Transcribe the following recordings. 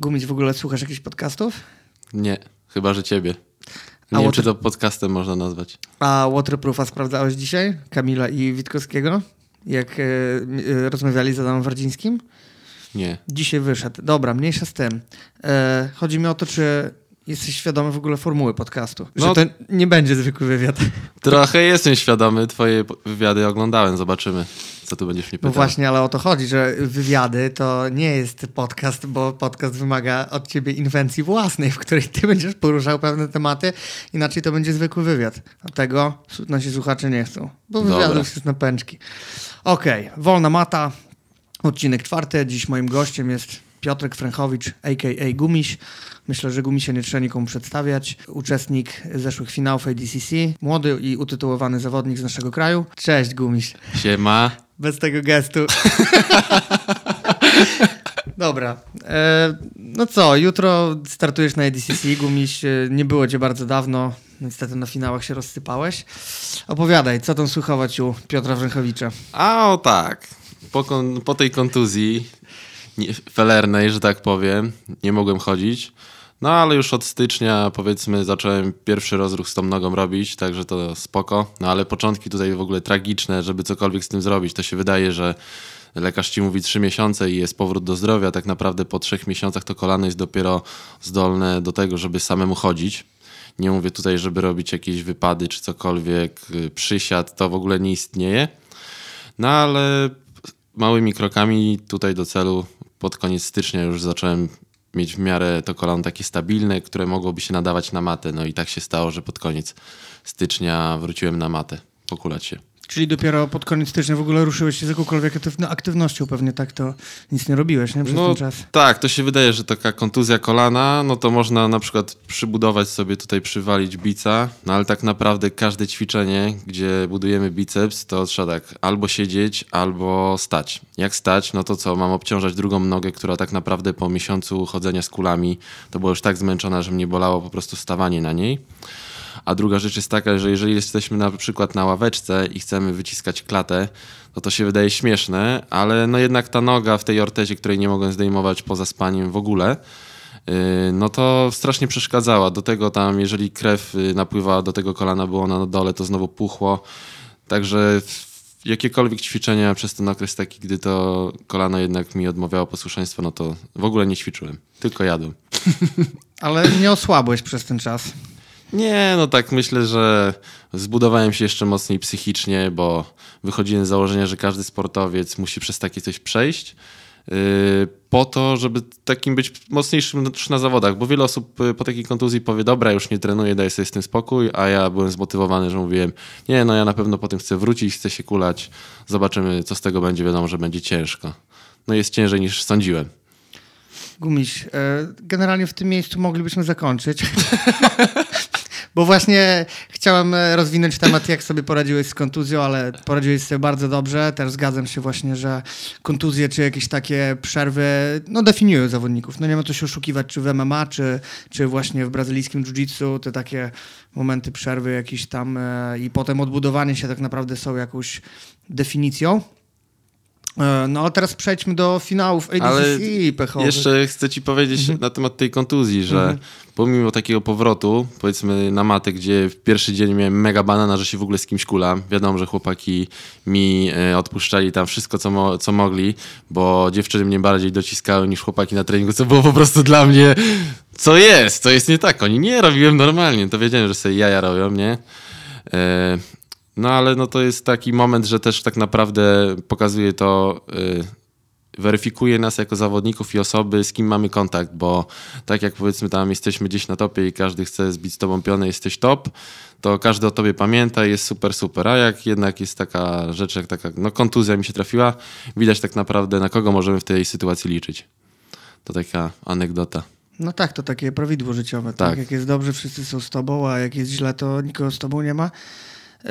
Gumić, w ogóle słuchasz jakichś podcastów? Nie, chyba że ciebie. Nie A wiem, water- czy to podcastem można nazwać. A Waterproofa sprawdzałeś dzisiaj? Kamila i Witkowskiego? Jak e, e, rozmawiali z Adamem Wardzińskim? Nie. Dzisiaj wyszedł. Dobra, mniejsza z tym. E, chodzi mi o to, czy jesteś świadomy w ogóle formuły podcastu. Że No- to nie będzie zwykły wywiad. Trochę jestem świadomy, twoje wywiady oglądałem, zobaczymy, co tu będziesz mnie No pytał. właśnie, ale o to chodzi, że wywiady to nie jest podcast, bo podcast wymaga od ciebie inwencji własnej, w której ty będziesz poruszał pewne tematy, inaczej to będzie zwykły wywiad. A tego nasi słuchacze nie chcą, bo Dobra. wywiadów jest na pęczki. Okej, wolna mata, odcinek czwarty. Dziś moim gościem jest Piotrek Fręchowicz, a.k.a. Gumiś. Myślę, że Gumisia nie trzeba nikomu przedstawiać. Uczestnik zeszłych finałów ADCC, młody i utytułowany zawodnik z naszego kraju. Cześć Gumiś. Siema. Bez tego gestu. Dobra. E, no co, jutro startujesz na ADCC. Gumiś, e, nie było cię bardzo dawno. Niestety na finałach się rozsypałeś. Opowiadaj, co tam słychować u Piotra Wręchowicza? A o tak, po, kon- po tej kontuzji felernej, że tak powiem, nie mogłem chodzić. No ale już od stycznia powiedzmy zacząłem pierwszy rozruch z tą nogą robić, także to spoko. No ale początki tutaj w ogóle tragiczne, żeby cokolwiek z tym zrobić. To się wydaje, że lekarz ci mówi trzy miesiące i jest powrót do zdrowia. Tak naprawdę po trzech miesiącach to kolano jest dopiero zdolne do tego, żeby samemu chodzić. Nie mówię tutaj, żeby robić jakieś wypady czy cokolwiek, y, przysiad, to w ogóle nie istnieje. No ale małymi krokami tutaj do celu pod koniec stycznia już zacząłem mieć w miarę to kolano takie stabilne, które mogłoby się nadawać na matę. No i tak się stało, że pod koniec stycznia wróciłem na matę, pokulać się. Czyli dopiero pod koniec stycznia w ogóle ruszyłeś się z jakąkolwiek aktywno- aktywnością. Pewnie tak to nic nie robiłeś, nie? Przez No ten czas. tak, to się wydaje, że taka kontuzja kolana, no to można na przykład przybudować sobie tutaj, przywalić bica, no ale tak naprawdę każde ćwiczenie, gdzie budujemy biceps, to trzeba tak albo siedzieć, albo stać. Jak stać, no to co, mam obciążać drugą nogę, która tak naprawdę po miesiącu chodzenia z kulami, to była już tak zmęczona, że mnie bolało po prostu stawanie na niej. A druga rzecz jest taka, że jeżeli jesteśmy na przykład na ławeczce i chcemy wyciskać klatę, to to się wydaje śmieszne, ale no jednak ta noga w tej ortezie, której nie mogłem zdejmować poza spaniem w ogóle, yy, no to strasznie przeszkadzała. Do tego tam, jeżeli krew yy, napływała do tego kolana, było na dole, to znowu puchło. Także jakiekolwiek ćwiczenia przez ten okres taki, gdy to kolano jednak mi odmawiało posłuszeństwa, no to w ogóle nie ćwiczyłem, tylko jadłem. Ale nie osłabłeś przez ten czas. Nie, no tak myślę, że zbudowałem się jeszcze mocniej psychicznie, bo wychodziłem z założenia, że każdy sportowiec musi przez takie coś przejść. yy, Po to, żeby takim być mocniejszym na zawodach, bo wiele osób yy, po takiej kontuzji powie: Dobra, już nie trenuję, daję sobie z tym spokój, a ja byłem zmotywowany, że mówiłem: Nie, no ja na pewno potem chcę wrócić, chcę się kulać, zobaczymy, co z tego będzie. Wiadomo, że będzie ciężko. No jest ciężej niż sądziłem. Gumiś, e, generalnie w tym miejscu moglibyśmy zakończyć. Bo właśnie chciałem e, rozwinąć temat, jak sobie poradziłeś z kontuzją, ale poradziłeś sobie bardzo dobrze. Też zgadzam się właśnie, że kontuzje czy jakieś takie przerwy no, definiują zawodników. No nie ma co się oszukiwać, czy w MMA, czy, czy właśnie w brazylijskim jiu-jitsu, te takie momenty przerwy jakieś tam e, i potem odbudowanie się tak naprawdę są jakąś definicją. E, No ale teraz przejdźmy do finałów ADCC Ale pechowych. Jeszcze chcę ci powiedzieć Mhm. na temat tej kontuzji, że pomimo takiego powrotu, powiedzmy na matę, gdzie w pierwszy dzień miałem mega banana, że się w ogóle z kimś kulam. Wiadomo, że chłopaki mi e, odpuszczali tam wszystko, co, mo- co mogli, bo dziewczyny mnie bardziej dociskały niż chłopaki na treningu, co było po prostu dla mnie, co jest, co jest nie tak. Oni nie robiłem normalnie, to wiedziałem, że sobie jaja robią, nie? No ale no to jest taki moment, że też tak naprawdę pokazuje to, y, weryfikuje nas jako zawodników i osoby, z kim mamy kontakt, bo tak jak powiedzmy tam jesteśmy gdzieś na topie i każdy chce zbić z tobą pionę, jesteś top, to każdy o tobie pamięta i jest super, super. A jak jednak jest taka rzecz, jak taka, no kontuzja mi się trafiła, widać tak naprawdę na kogo możemy w tej sytuacji liczyć. To taka anegdota. No tak, to takie prawidło życiowe. Tak. Tak. Jak jest dobrze, wszyscy są z tobą, a jak jest źle, to nikogo z tobą nie ma. Yy,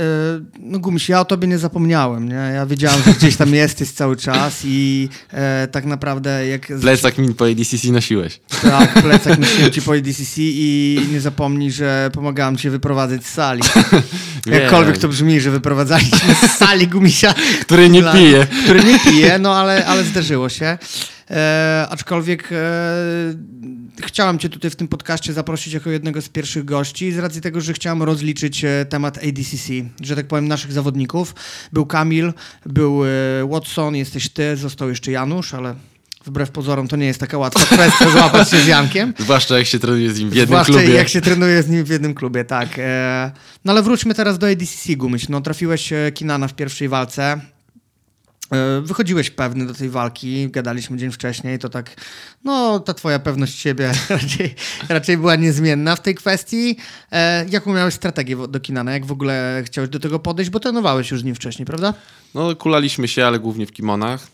No Gumiś, ja o tobie nie zapomniałem, nie? Ja wiedziałem, że gdzieś tam jesteś cały czas i e, tak naprawdę jak... Plecak mi po ADCC nosiłeś. Tak, plecak nosiłem ci po ADCC i nie zapomnij, że pomagałem ci wyprowadzać z sali. Jakkolwiek to brzmi, że wyprowadzaliśmy z sali Gumisia. Który nie Dla- pije. Który nie pije, no ale, ale zdarzyło się. E, aczkolwiek e, chciałam Cię tutaj w tym podcaście zaprosić jako jednego z pierwszych gości, z racji tego, że chciałam rozliczyć e, temat ADCC, że tak powiem, naszych zawodników. Był Kamil, był e, Watson, jesteś Ty, został jeszcze Janusz, ale wbrew pozorom to nie jest taka łatwa kwestia złapać się z Jankiem. Zwłaszcza jak się trenuje z nim w jednym Zwłaszcza klubie. jak się trenuje z nim w jednym klubie, tak. E, no ale wróćmy teraz do ADCC, Gumyś. No trafiłeś Kinana w pierwszej walce. E, Wychodziłeś pewny do tej walki, gadaliśmy dzień wcześniej, to tak, no ta twoja pewność siebie raczej, raczej była niezmienna w tej kwestii. E, jaką miałeś strategię do Kinana? Jak w ogóle chciałeś do tego podejść? Bo trenowałeś już z nim wcześniej, prawda? No, kulaliśmy się, ale głównie w kimonach.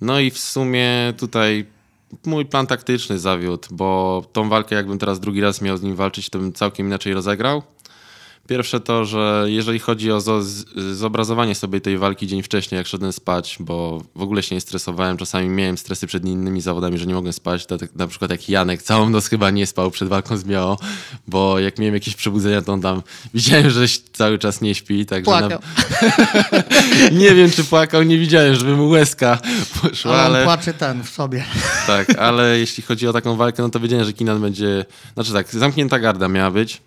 No i w sumie tutaj mój plan taktyczny zawiódł, bo tą walkę, jakbym teraz drugi raz miał z nim walczyć, to bym całkiem inaczej rozegrał. Pierwsze to, że jeżeli chodzi o zobrazowanie sobie tej walki dzień wcześniej, jak szedłem spać, bo w ogóle się nie stresowałem, czasami miałem stresy przed innymi zawodami, że nie mogłem spać, tak, na przykład jak Janek całą noc chyba nie spał przed walką z Miao, bo jak miałem jakieś przebudzenia, to on tam widziałem, że cały czas nie śpi, także na, Płakał. nie wiem, czy płakał, nie widziałem, żeby mu łezka poszła, Ale ale, płacze ten w sobie. tak, ale jeśli chodzi o taką walkę, no to wiedziałem, że Kinan będzie, znaczy tak, zamknięta garda miała być,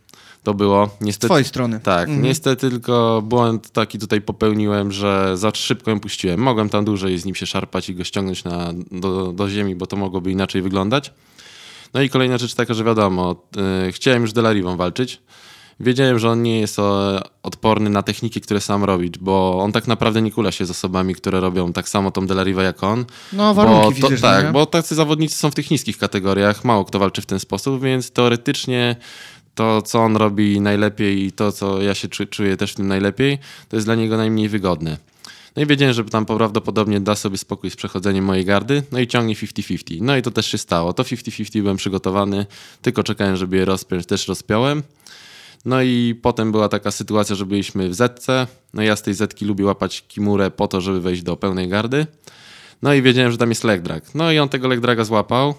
to było, Z niestety, twojej strony. tak, Mhm. niestety tylko błąd taki tutaj popełniłem, że za szybko ją puściłem. Mogłem tam dłużej z nim się szarpać i go ściągnąć na, do, do ziemi, bo to mogłoby inaczej wyglądać. No i kolejna rzecz taka, że wiadomo, yy, chciałem już Delarivą walczyć. Wiedziałem, że on nie jest o, odporny na techniki, które sam robi, bo on tak naprawdę nie kula się z osobami, które robią tak samo tą Delariva jak on. No, warunki bo to, Tak, nie? bo tacy zawodnicy są w tych niskich kategoriach, mało kto walczy w ten sposób, więc teoretycznie to, co on robi najlepiej i to, co ja się czu, czuję też w tym najlepiej, to jest dla niego najmniej wygodne. No i wiedziałem, że tam prawdopodobnie da sobie spokój z przechodzeniem mojej gardy, no i ciągnie 50-50. No i to też się stało. To 50-50 byłem przygotowany, tylko czekałem, żeby je rozpiąć, też rozpiąłem. No i potem była taka sytuacja, że byliśmy w zetce. No ja z tej zetki lubię łapać kimurę po to, żeby wejść do pełnej gardy. No i wiedziałem, że tam jest leg drag. No i on tego leg draga złapał.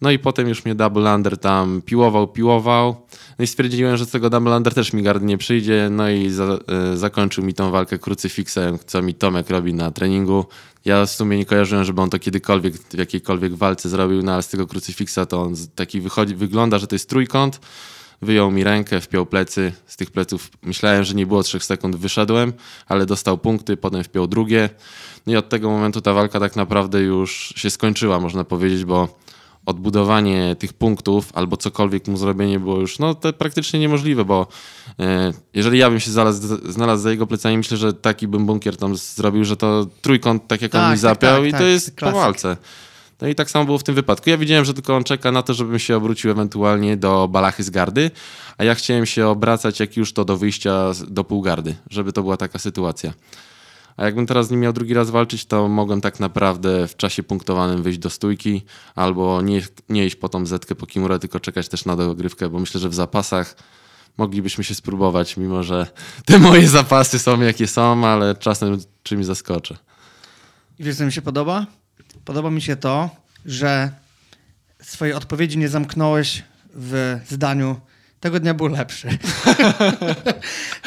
No i potem już mnie double under tam piłował, piłował. No i stwierdziłem, że z tego under też mi gardy nie przyjdzie. No i za, e, zakończył mi tą walkę krucyfiksem, co mi Tomek robi na treningu. Ja w sumie nie kojarzyłem, żeby on to kiedykolwiek w jakiejkolwiek walce zrobił, no ale z tego krucyfiksa to on taki wychodzi, wygląda, że to jest trójkąt. Wyjął mi rękę, wpiął plecy. Z tych pleców myślałem, że nie było 3 sekund, wyszedłem, ale dostał punkty, potem wpiął drugie. No i od tego momentu ta walka tak naprawdę już się skończyła, można powiedzieć, bo odbudowanie tych punktów albo cokolwiek mu zrobienie było już no, to praktycznie niemożliwe, bo e, jeżeli ja bym się znalazł, znalazł za jego plecami, myślę, że taki bym bunkier tam zrobił, że to trójkąt, tak jak on Tak, mi tak, zapiął tak, i tak, to jest po klasyk. walce. No i tak samo było w tym wypadku. Ja widziałem, że tylko on czeka na to, żebym się obrócił ewentualnie do balachy z gardy, a ja chciałem się obracać jak już to do wyjścia do półgardy, żeby to była taka sytuacja. A jakbym teraz z nim miał drugi raz walczyć, to mogłem tak naprawdę w czasie punktowanym wyjść do stójki albo nie, nie iść po tą zetkę po kimurę, tylko czekać też na dogrywkę, bo myślę, że w zapasach moglibyśmy się spróbować, mimo że te moje zapasy są jakie są, ale czasem czymś zaskoczę. I wiesz, co mi się podoba? Podoba mi się to, że swojej odpowiedzi nie zamknąłeś w zdaniu tego dnia był lepszy.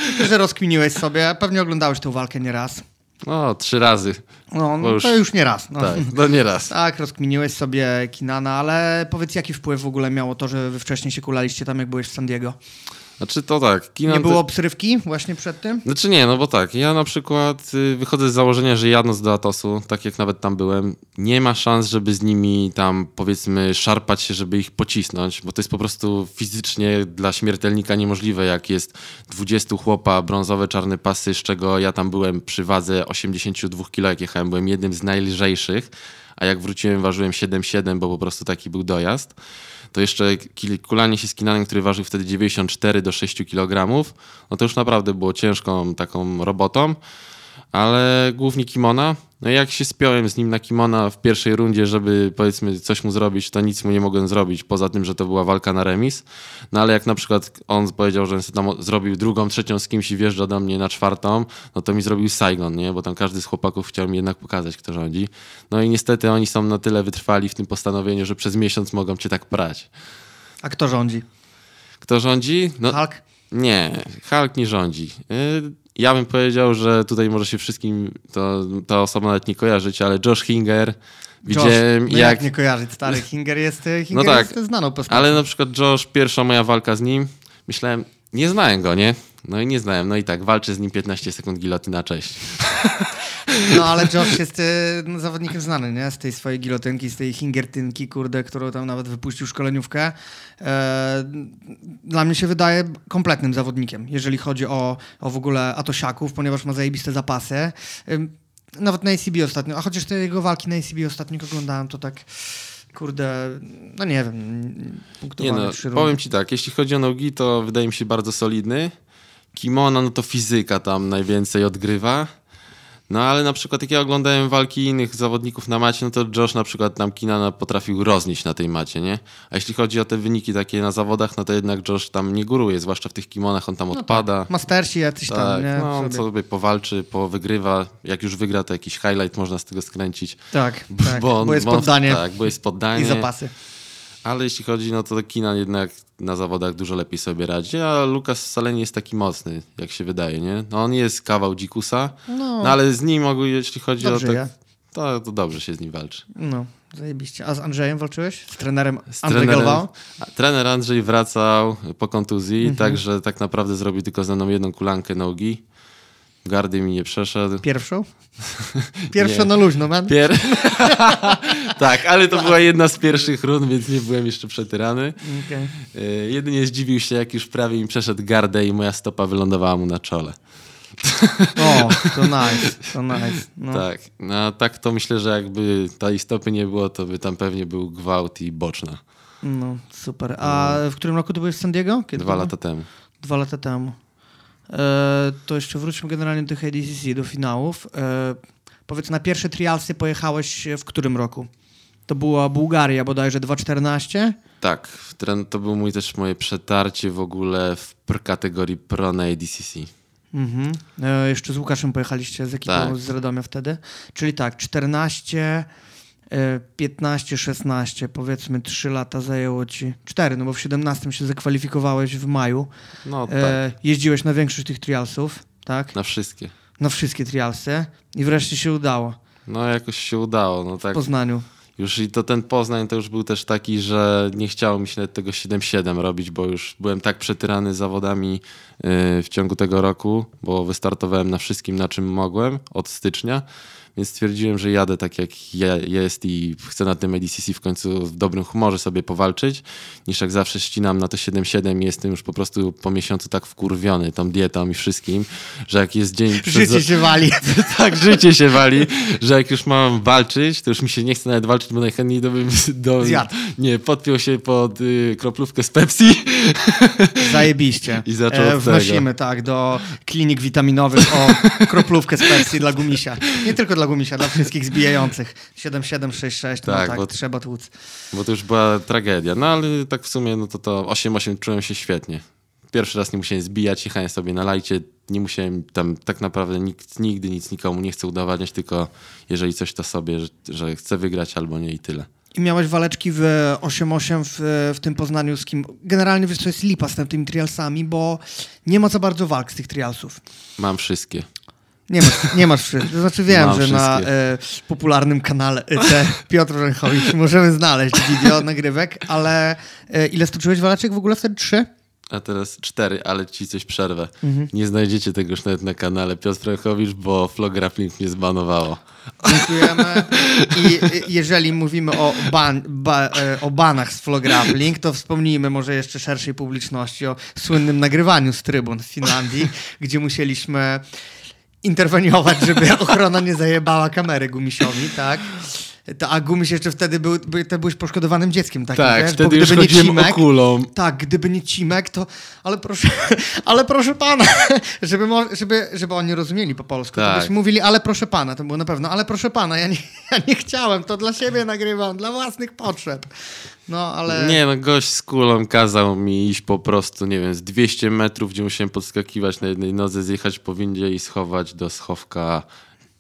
Tylko, że rozkminiłeś sobie, pewnie oglądałeś tę walkę nieraz. No, trzy razy. No, no już- to już nie raz. No. Tak, no nie raz. Tak, rozkminiłeś sobie Kinana, ale powiedz, jaki wpływ w ogóle miało to, że wy wcześniej się kulaliście tam, jak byłeś w San Diego? Znaczy to tak. Kinan Nie było obsrywki właśnie przed tym? Znaczy nie, no bo tak, ja na przykład y, wychodzę z założenia, że jadąc do Atosu, tak jak nawet tam byłem, nie ma szans, żeby z nimi tam powiedzmy szarpać się, żeby ich pocisnąć, bo to jest po prostu fizycznie dla śmiertelnika niemożliwe, jak jest 20 chłopa, brązowe, czarne pasy, z czego ja tam byłem przy wadze 82 kg, jak jechałem, byłem jednym z najlżejszych, a jak wróciłem ważyłem 7,7, bo po prostu taki był dojazd to jeszcze kulanie się z który ważył wtedy 94 do 6 kg, no to już naprawdę było ciężką taką robotą, ale głównie kimona. No jak się spiąłem z nim na kimona w pierwszej rundzie, żeby powiedzmy coś mu zrobić, to nic mu nie mogłem zrobić, poza tym, że to była walka na remis. No ale jak na przykład on powiedział, że tam zrobił drugą, trzecią z kimś i wjeżdża do mnie na czwartą, no to mi zrobił Saigon, nie? Bo tam każdy z chłopaków chciał mi jednak pokazać, kto rządzi. No i niestety oni są na tyle wytrwali w tym postanowieniu, że przez miesiąc mogą cię tak prać. A kto rządzi? Kto rządzi? No, Hulk? Nie, Hulk nie rządzi. Y, ja bym powiedział, że tutaj może się wszystkim to, ta osoba nawet nie kojarzyć, ale Josh Hinger. Widziałem, no jak... jak nie kojarzyć, stary Hinger jest, Hinger no tak, jest znaną postacią. Ale na przykład Josh, pierwsza moja walka z nim, myślałem, nie znałem go, nie? No i nie znałem. No i tak, walczę z nim 15 sekund gilotyna, cześć. No ale Josh jest no, zawodnikiem znany, nie? Z tej swojej gilotynki, z tej hingertynki, kurde, którą tam nawet wypuścił szkoleniówkę. E, dla mnie się wydaje kompletnym zawodnikiem, jeżeli chodzi o, o w ogóle Atosiaków, ponieważ ma zajebiste zapasy. E, nawet na ACB ostatnio, a chociaż te jego walki na ACB ostatnio oglądałem, to tak kurde, no nie wiem, nie no, Powiem ci tak, jeśli chodzi o nogi, to wydaje mi się bardzo solidny. Kimono, no to fizyka tam najwięcej odgrywa. No ale na przykład jak ja oglądałem walki innych zawodników na macie, no to Josh na przykład tam Kinana potrafił roznieść na tej macie, nie? A jeśli chodzi o te wyniki takie na zawodach, no to jednak Josh tam nie góruje, zwłaszcza w tych kimonach, on tam no odpada. Tak. Mastersi jacyś tak, tam, nie? No, on sobie powalczy, powygrywa. Jak już wygra, to jakiś highlight można z tego skręcić. Tak, tak bo, on, bo jest bo on, poddanie. Tak, bo jest poddanie. I zapasy. Ale jeśli chodzi, no to Kinan jednak na zawodach dużo lepiej sobie radzi, a Lukas wcale nie jest taki mocny, jak się wydaje, nie? No on jest kawał dzikusa, no, no ale z nim, jeśli chodzi dobrze o tak, to, to dobrze się z nim walczy. No, zajebiście. A z Andrzejem walczyłeś? Z trenerem z Andrzej trenerem, Trener Andrzej wracał po kontuzji, mhm. także tak naprawdę zrobił tylko ze mną jedną kulankę nogi. Gardy mi nie przeszedł. Pierwszą? Pierwszą na luźno, man. Pier... tak, ale to była jedna z pierwszych rund, więc nie byłem jeszcze przetyrany. Okay. Jedynie zdziwił się, jak już prawie mi przeszedł gardę i moja stopa wylądowała mu na czole. o, to nice, to nice. No. Tak, no tak to myślę, że jakby tej stopy nie było, to by tam pewnie był gwałt i boczna. No, super. A w którym roku to byłeś w San Diego? Kiedy Dwa lata temu. Dwa lata temu. E, to jeszcze wróćmy generalnie do ADCC, do finałów. E, powiedz, na pierwsze trialsy pojechałeś w którym roku? To była Bułgaria bodajże 2.14? Tak, to był mój też moje przetarcie w ogóle w kategorii Pro na ADCC. Mhm. E, jeszcze z Łukaszem pojechaliście z ekipą tak. z Radomia wtedy. Czyli tak, 14, 15, 16, powiedzmy 3 lata zajęło ci, 4, no bo w 17 się zakwalifikowałeś w maju. No, tak. E, jeździłeś na większość tych trialsów, tak? Na wszystkie. Na wszystkie trialsy i wreszcie się udało. No jakoś się udało. No, tak. W Poznaniu. Już i to ten Poznań to już był też taki, że nie chciało mi się nawet tego 7-7 robić, bo już byłem tak przetyrany zawodami yy, w ciągu tego roku, bo wystartowałem na wszystkim, na czym mogłem od stycznia więc stwierdziłem, że jadę tak jak jest i chcę na tym ADCC w końcu w dobrym humorze sobie powalczyć, niż jak zawsze ścinam na to 7-7 i jestem już po prostu po miesiącu tak wkurwiony tą dietą i wszystkim, że jak jest dzień... Przed... Życie się wali. tak, życie się wali, że jak już mam walczyć, to już mi się nie chce nawet walczyć, bo najchętniej do... do Zjadł. Nie, podpiął się pod y, kroplówkę z Pepsi. Zajebiście. I zaczął e, Wnosimy, tak, do klinik witaminowych o kroplówkę z Pepsi dla gumisia. Nie tylko dla Gumisia, dla wszystkich zbijających. 7766, tak, no tak, bo, trzeba tłuc. Bo to już była tragedia. No ale tak w sumie, no to to 8-8 czułem się świetnie. Pierwszy raz nie musiałem zbijać, jechałem sobie na lajcie, nie musiałem tam tak naprawdę nikt, nigdy nic nikomu nie chcę udowadniać, tylko jeżeli coś to sobie, że, że chcę wygrać albo nie i tyle. I miałeś waleczki w 8-8 w, w tym Poznaniu z kim? Generalnie wiesz, jest lipa z tymi trialsami, bo nie ma za bardzo walk z tych trialsów. Mam wszystkie. Nie masz, nie masz wszystkich. Znaczy wiem, Mam że wszystkie. na e, popularnym kanale EC Piotr Ręchowicz możemy znaleźć wideo nagrywek, ale e, ile stoczyłeś waleczek w ogóle wtedy? Trzy? A teraz cztery, ale ci coś przerwę. Mhm. Nie znajdziecie tego już nawet na kanale Piotr Ręchowicz, bo Flograppling mnie zbanowało. Dziękujemy. I jeżeli mówimy o, ban, ba, e, o banach z Flograppling, to wspomnijmy może jeszcze szerszej publiczności o słynnym nagrywaniu z trybun w Finlandii, gdzie musieliśmy interweniować, żeby ochrona nie zajebała kamery Gumisiowi, tak? To, a Gumiś jeszcze wtedy był, by, to byłeś poszkodowanym dzieckiem takim, tak, wiesz? wtedy Bo gdyby już nie Cimek, okulą. Tak, gdyby nie Cimek, to... Ale proszę, ale proszę pana, żeby, żeby, żeby oni rozumieli po polsku, tak. to byśmy mówili, ale proszę pana, to było na pewno, ale proszę pana, ja nie, ja nie chciałem, to dla siebie nagrywam, dla własnych potrzeb. No, ale... Nie, no gość z kulą kazał mi iść po prostu, nie wiem, z 200 metrów, gdzie musiałem podskakiwać na jednej nodze, zjechać po windzie i schować do schowka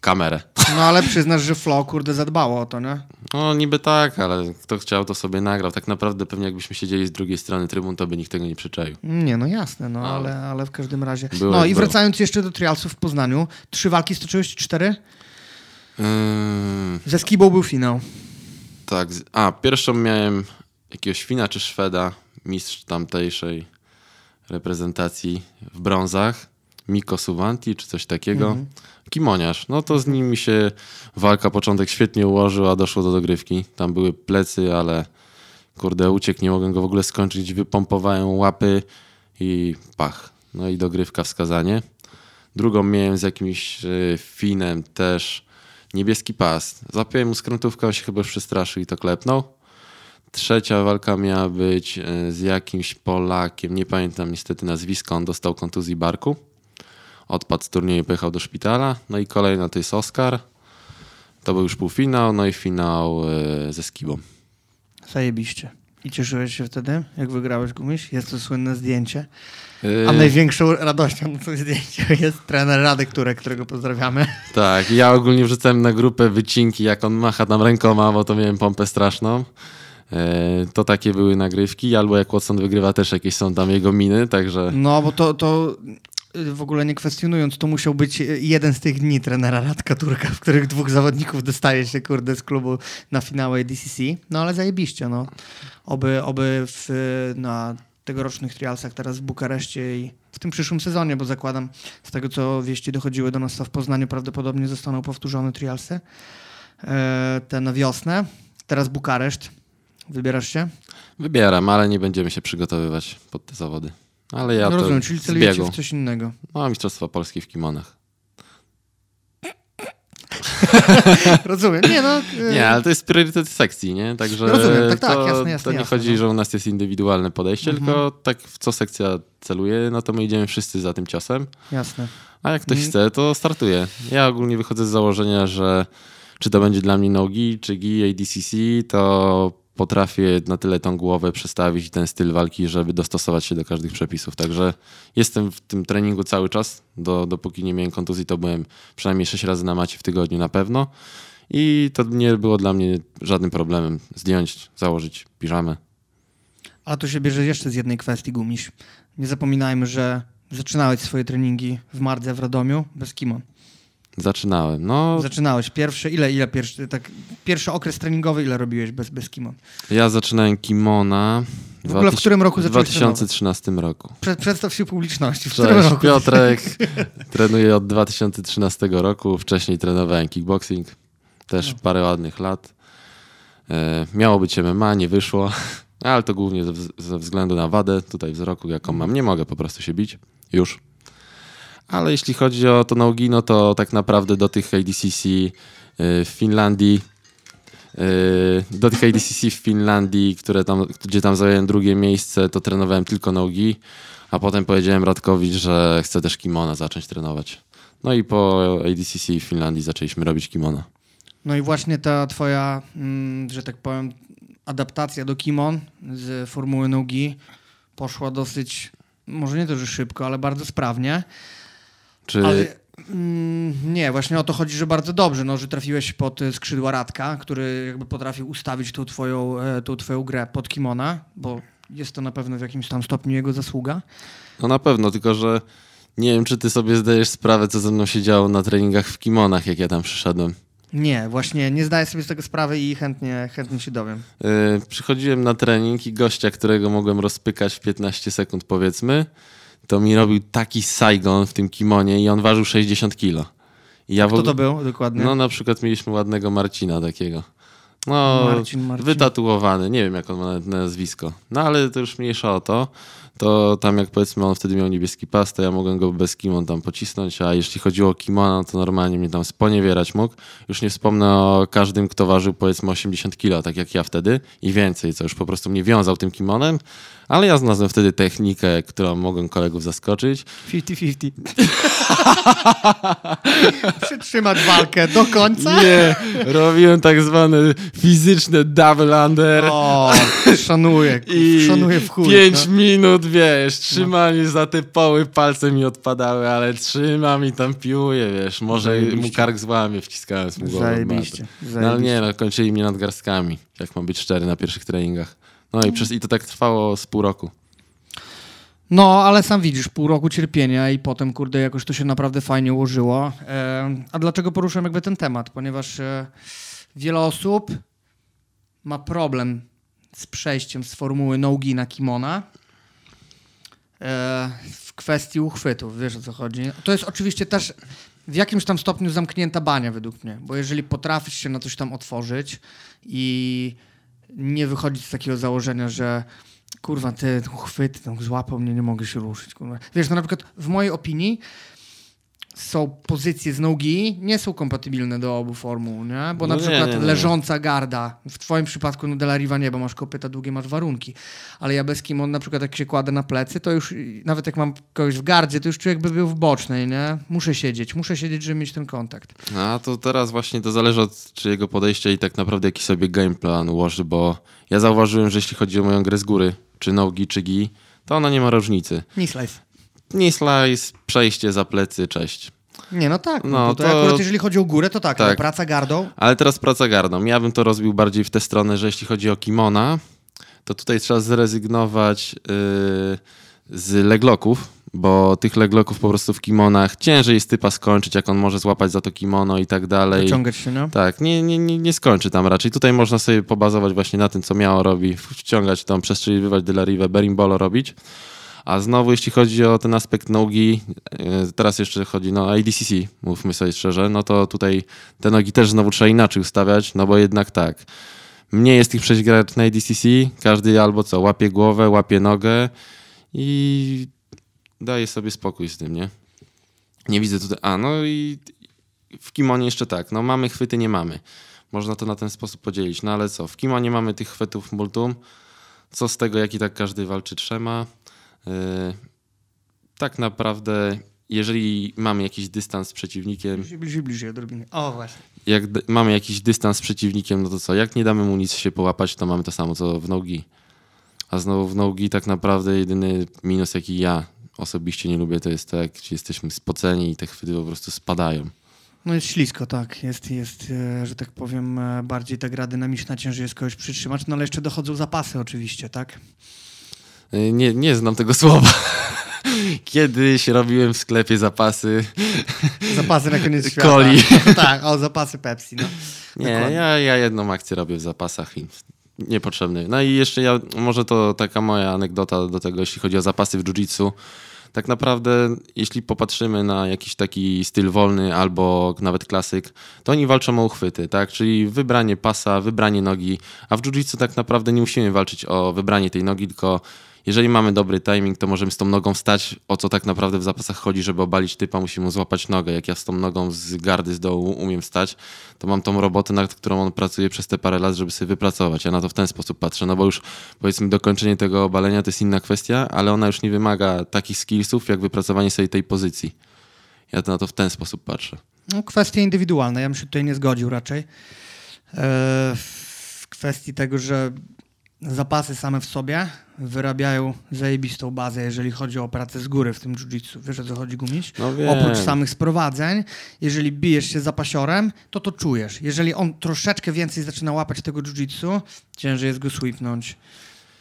kamerę. No ale przyznasz, że Flo, kurde, zadbało o to, nie? No niby tak, ale kto chciał, to sobie nagrał. Tak naprawdę pewnie jakbyśmy siedzieli z drugiej strony trybun, to by nikt tego nie przyczaił. Nie, no jasne, no No. ale, ale w każdym razie. Było no i było. wracając jeszcze do trialsów w Poznaniu. Trzy walki stoczyłeś, czy cztery? Yy, Ze Skibą był finał. tak, a pierwszą miałem jakiegoś Fina czy Szweda, mistrz tamtejszej reprezentacji w brązach, Miko Suwanti czy coś takiego. Kimoniarz. No to z nim mi się walka, początek świetnie ułożył, a doszło do dogrywki. Tam były plecy, ale kurde, uciekł, nie mogłem go w ogóle skończyć. Wypompowałem łapy i pach. No i dogrywka wskazanie. Drugą miałem z jakimś y, Finem też niebieski pas. Zapiąłem mu skrętówkę, on się chyba już przestraszył i to klepnął. Trzecia walka miała być y, z jakimś Polakiem, nie pamiętam niestety nazwiska, on dostał kontuzji barku. Odpadł z turnieju, pojechał do szpitala. No i kolejna to jest Oscar. To był już półfinał, no i finał y, ze Skibą. Zajebiście. I cieszyłeś się wtedy, jak wygrałeś gumiś? Jest to słynne zdjęcie. Y, A największą radością na tym zdjęciu jest trener Radek Turek, którego pozdrawiamy. Tak, ja ogólnie wrzucałem na grupę wycinki, jak on macha tam rękoma, bo to miałem pompę straszną. E, To takie były nagrywki, albo jak Watson wygrywa też jakieś są tam jego miny, także No, bo to, to w ogóle nie kwestionując, to musiał być y, jeden z tych dni trenera Radka Turka, w których dwóch zawodników dostaje się, kurde, z klubu na finały DCC. No, ale zajebiście, no. Oby, oby w, na tegorocznych trialsach teraz w Bukareszcie i w tym przyszłym sezonie, bo zakładam, z tego co wieści dochodziły do nas, to w Poznaniu prawdopodobnie zostaną powtórzone trialsy. E, te na wiosnę. Teraz Bukareszt. Wybierasz się? wybieram, ale nie będziemy się przygotowywać pod te zawody. Ale ja no rozumiem, czyli celujecie w coś innego. No, Mistrzostwa Polski w kimonach. Rozumiem. Nie no. y, Nie, ale to jest priorytet sekcji, nie? Także Rozumiem, tak, tak, to, jasne, jasne, to nie jasne, chodzi, no. że u nas jest indywidualne podejście, Mhm. tylko tak w co sekcja celuje, no to my idziemy wszyscy za tym ciosem. Jasne. A jak ktoś Mhm. chce, to startuje. Ja ogólnie wychodzę z założenia, że czy to będzie dla mnie nogi, czy gi, ADCC, to potrafię na tyle tą głowę przestawić i ten styl walki, żeby dostosować się do każdych przepisów. Także jestem w tym treningu cały czas. Do, dopóki nie miałem kontuzji, to byłem przynajmniej 6 razy na macie w tygodniu na pewno. I to nie było dla mnie żadnym problemem zdjąć, założyć piżamę. Ale to się bierze jeszcze z jednej kwestii, Gumiś. Nie zapominajmy, że zaczynałeś swoje treningi w Mardze w Radomiu bez kimon. Zaczynałem. No, Zaczynałeś pierwszy, ile, ile pierwszy, tak, pierwszy okres treningowy, ile robiłeś bez, bez kimon? ja zaczynałem kimona W ogóle w którym roku w zacząłeś 2013 roku. Prze- przedstaw się publiczności. W którym Cześć, roku? Piotrek. Trenuję od 2013 roku. Wcześniej trenowałem kickboxing. Też No. parę ładnych lat. E, miało być MMA, nie wyszło. Ale to głównie ze, ze względu na wadę tutaj wzroku, jaką mam. Nie mogę po prostu się bić. Już. Ale jeśli chodzi o to nogi, no to tak naprawdę do tych ADCC y, w Finlandii y, do tych ADCC w Finlandii, które tam, gdzie tam zająłem drugie miejsce, to trenowałem tylko nogi, a potem powiedziałem Radkowi, że chcę też kimona zacząć trenować. No i po ADCC w Finlandii zaczęliśmy robić kimona. No i właśnie ta twoja, mm, że tak powiem, adaptacja do kimon z formuły nogi poszła dosyć, może nie to, że szybko, ale bardzo sprawnie. Czy Ale mm, nie, właśnie o to chodzi, że bardzo dobrze, no, że trafiłeś pod y, skrzydła Radka, który jakby potrafił ustawić tą twoją, e, tą twoją grę pod kimona, bo jest to na pewno w jakimś tam stopniu jego zasługa. No na pewno, tylko że nie wiem, czy ty sobie zdajesz sprawę, co ze mną się działo na treningach w kimonach, jak ja tam przyszedłem. Nie, właśnie nie zdaję sobie z tego sprawy i chętnie, chętnie się dowiem. Yy, przychodziłem na trening i gościa, którego mogłem rozpykać w 15 sekund powiedzmy, to mi robił taki Saigon w tym kimonie i on ważył 60 kilo. I ja Kto to był dokładnie? No na przykład mieliśmy ładnego Marcina takiego. No, Marcin, Marcin. wytatuowany, nie wiem jak on ma nazwisko. No ale to już mniejsza o to. To tam jak powiedzmy on wtedy miał niebieski pas, to ja mogłem go bez kimon tam pocisnąć, a jeśli chodziło o kimona, to normalnie mnie tam sponiewierać mógł. Już nie wspomnę o każdym, kto ważył powiedzmy 80 kilo, tak jak ja wtedy i więcej, co już po prostu mnie wiązał tym kimonem. Ale ja znalazłem wtedy technikę, którą mogłem kolegów zaskoczyć. 50-50. Przytrzymać walkę do końca? Nie, robiłem tak zwany fizyczne double under. O, szanuję, I szanuję w chuj. pięć no. minut, wiesz, trzymanie za te poły, palce mi odpadały, ale trzymam i tam piłuję, wiesz, może mu Zajebiście. kark złamie, wciskając mu głowę. Zajebiście, matę. No ale zajebiście. nie, no kończyli mnie nadgarstkami, jak mam być szczery, na pierwszych treningach. No i, przez, i to tak trwało z pół roku. No, ale sam widzisz, pół roku cierpienia i potem, kurde, jakoś to się naprawdę fajnie ułożyło. E, a dlaczego poruszam jakby ten temat? Ponieważ e, wiele osób ma problem z przejściem z formuły nogi na kimona w kwestii uchwytów, wiesz o co chodzi. To jest oczywiście też w jakimś tam stopniu zamknięta bania według mnie, bo jeżeli potrafisz się na coś tam otworzyć i nie wychodzić z takiego założenia, że kurwa, te uchwyty tam złapał mnie, nie mogę się ruszyć. Kurwa. Wiesz, no na przykład w mojej opinii są pozycje z nogi, nie są kompatybilne do obu formuł, nie? Bo na No nie, przykład nie, nie. leżąca garda, w twoim przypadku no de la Riva nie, bo masz kopyta długie, masz warunki, ale ja bez kimon na przykład jak się kładę na plecy, to już nawet jak mam kogoś w gardzie, to już czuję jakby był w bocznej, nie? Muszę siedzieć, muszę siedzieć, żeby mieć ten kontakt. A to teraz właśnie to zależy od czyjego podejścia i tak naprawdę jaki sobie game plan ułoży, bo ja zauważyłem, że jeśli chodzi o moją grę z góry, czy nogi, czy gi, to ona nie ma różnicy. Knee slice. Knee slice, przejście za plecy, cześć. Nie, no tak. No, No, to, to, akurat jeżeli chodzi o górę, to tak, Tak. praca gardą, Ale teraz praca gardą. Ja bym to rozbił bardziej w tę stronę, że jeśli chodzi o kimona, to tutaj trzeba zrezygnować yy, z legloków, bo tych legloków po prostu w kimonach ciężej jest typa skończyć, jak on może złapać za to kimono i tak dalej. wyciągać się, no. Tak, nie, nie, nie, nie skończy tam raczej. Tutaj można sobie pobazować właśnie na tym, co miało robi, wciągać tą, przestrzeliwać Delarivę, berimbolo robić. A znowu, jeśli chodzi o ten aspekt nogi, e, teraz jeszcze chodzi no, o ADCC, mówmy sobie szczerze, no to tutaj te nogi też znowu trzeba inaczej ustawiać, no bo jednak tak, mniej jest tych przejść grać na ADCC, każdy albo co, łapie głowę, łapie nogę i daje sobie spokój z tym, nie? Nie widzę tutaj, a no i w kimonie jeszcze tak, no mamy chwyty, nie mamy. Można to na ten sposób podzielić, no ale co, w kimonie mamy tych chwytów multum, co z tego, jak i tak każdy walczy trzema. Yy, tak naprawdę, jeżeli mamy jakiś dystans z przeciwnikiem, Bliżej, bliżej, bliżej odrobinę. O, właśnie. jak mamy jakiś dystans z przeciwnikiem, no to co, jak nie damy mu nic się połapać, to mamy to samo co w nogi. A znowu w nogi tak naprawdę jedyny minus, jaki ja osobiście nie lubię, to jest to, jak jesteśmy spoceni i te chwyty po prostu spadają. No jest ślisko, tak. Jest, jest e, że tak powiem, e, bardziej ta gra dynamiczna, ciężej jest kogoś przytrzymać, no ale jeszcze dochodzą zapasy oczywiście, tak? Yy, Nie, nie znam tego słowa. Kiedyś robiłem w sklepie zapasy. Zapasy na koniec świata. Coli. tak, o, zapasy Pepsi, no. Nie, ja, ja jedną akcję robię w zapasach i niepotrzebny. No i jeszcze ja, może to taka moja anegdota do tego, jeśli chodzi o zapasy w jiu-jitsu. Tak naprawdę, jeśli popatrzymy na jakiś taki styl wolny albo nawet klasyk, to oni walczą o uchwyty, tak? Czyli wybranie pasa, wybranie nogi, a w jiu-jitsu tak naprawdę nie musimy walczyć o wybranie tej nogi, tylko jeżeli mamy dobry timing, to możemy z tą nogą wstać. O co tak naprawdę w zapasach chodzi, żeby obalić typa, musimy mu złapać nogę. Jak ja z tą nogą z gardy z dołu umiem stać, to mam tą robotę, nad którą on pracuje przez te parę lat, żeby sobie wypracować. Ja na to w ten sposób patrzę, no bo już powiedzmy dokończenie tego obalenia to jest inna kwestia, ale ona już nie wymaga takich skillsów, jak wypracowanie sobie tej pozycji. Ja to na to w ten sposób patrzę. no. Kwestie indywidualne, ja bym się tutaj nie zgodził raczej. E, w kwestii tego, że zapasy same w sobie wyrabiają zajebistą bazę, jeżeli chodzi o pracę z góry w tym jiu-jitsu. Wiesz o co chodzi, Gumiś? No wiem. Oprócz samych sprowadzeń, jeżeli bijesz się za pasiorem, to to czujesz. Jeżeli on troszeczkę więcej zaczyna łapać tego jiu-jitsu, ciężej jest go sweepnąć.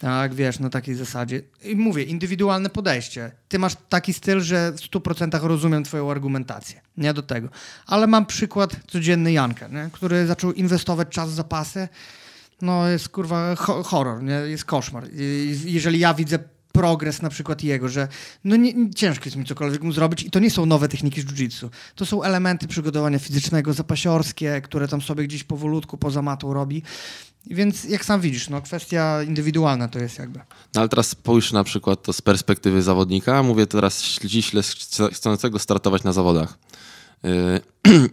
Tak, wiesz, na takiej zasadzie. I mówię, indywidualne podejście. Ty masz taki styl, że w 100% rozumiem twoją argumentację. Nie do tego. Ale mam przykład codzienny Janka, nie? który zaczął inwestować czas w zapasy. No jest kurwa ho- horror, nie? jest koszmar. Jeżeli ja widzę progres na przykład jego, że no nie, ciężko jest mi cokolwiek mu zrobić i to nie są nowe techniki jiu-jitsu. To są elementy przygotowania fizycznego, zapasiorskie, które tam sobie gdzieś powolutku poza matą robi. Więc jak sam widzisz, no kwestia indywidualna to jest jakby. No ale teraz spójrz na przykład to z perspektywy zawodnika. Mówię teraz ściśle chcącego startować na zawodach. Yy,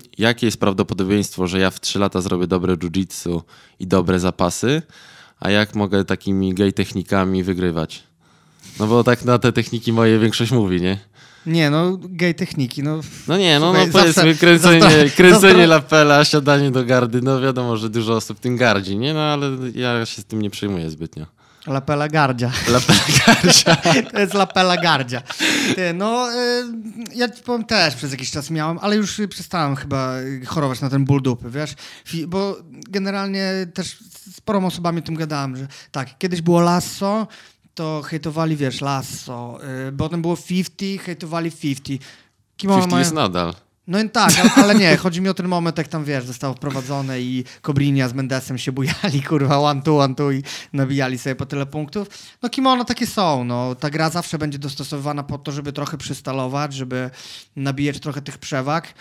jakie jest prawdopodobieństwo, że ja w 3 lata zrobię dobre jiu-jitsu i dobre zapasy, a jak mogę takimi gej technikami wygrywać? No bo tak na te techniki moje większość mówi, nie? Nie, no gej techniki, no. No nie, no, no powiedzmy kręcenie, zawsze- kręcenie zawsze- lapela, siadanie do gardy, no wiadomo, że dużo osób tym gardzi, nie? No ale ja się z tym nie przejmuję zbytnio. Lapela gardzia. Lapela gardzia. To jest lapela gardzia. Ty, no, y, ja ci powiem też przez jakiś czas miałem, ale już przestałem chyba chorować na ten ból dupy, wiesz? Bo generalnie też z sporą osobami o tym gadałem, że tak, kiedyś było lasso, to hejtowali, wiesz, lasso. Y, potem było 50, hejtowali 50. Kimono 50 mają- jest nadal. No tak, ale, ale nie, chodzi mi o ten moment, jak tam wiesz, zostało wprowadzone i Kobrinia z Mendesem się bujali, kurwa, one two, one two i nabijali sobie po tyle punktów. No kimono takie są, no ta gra zawsze będzie dostosowywana po to, żeby trochę przystalować, żeby nabijać trochę tych przewag.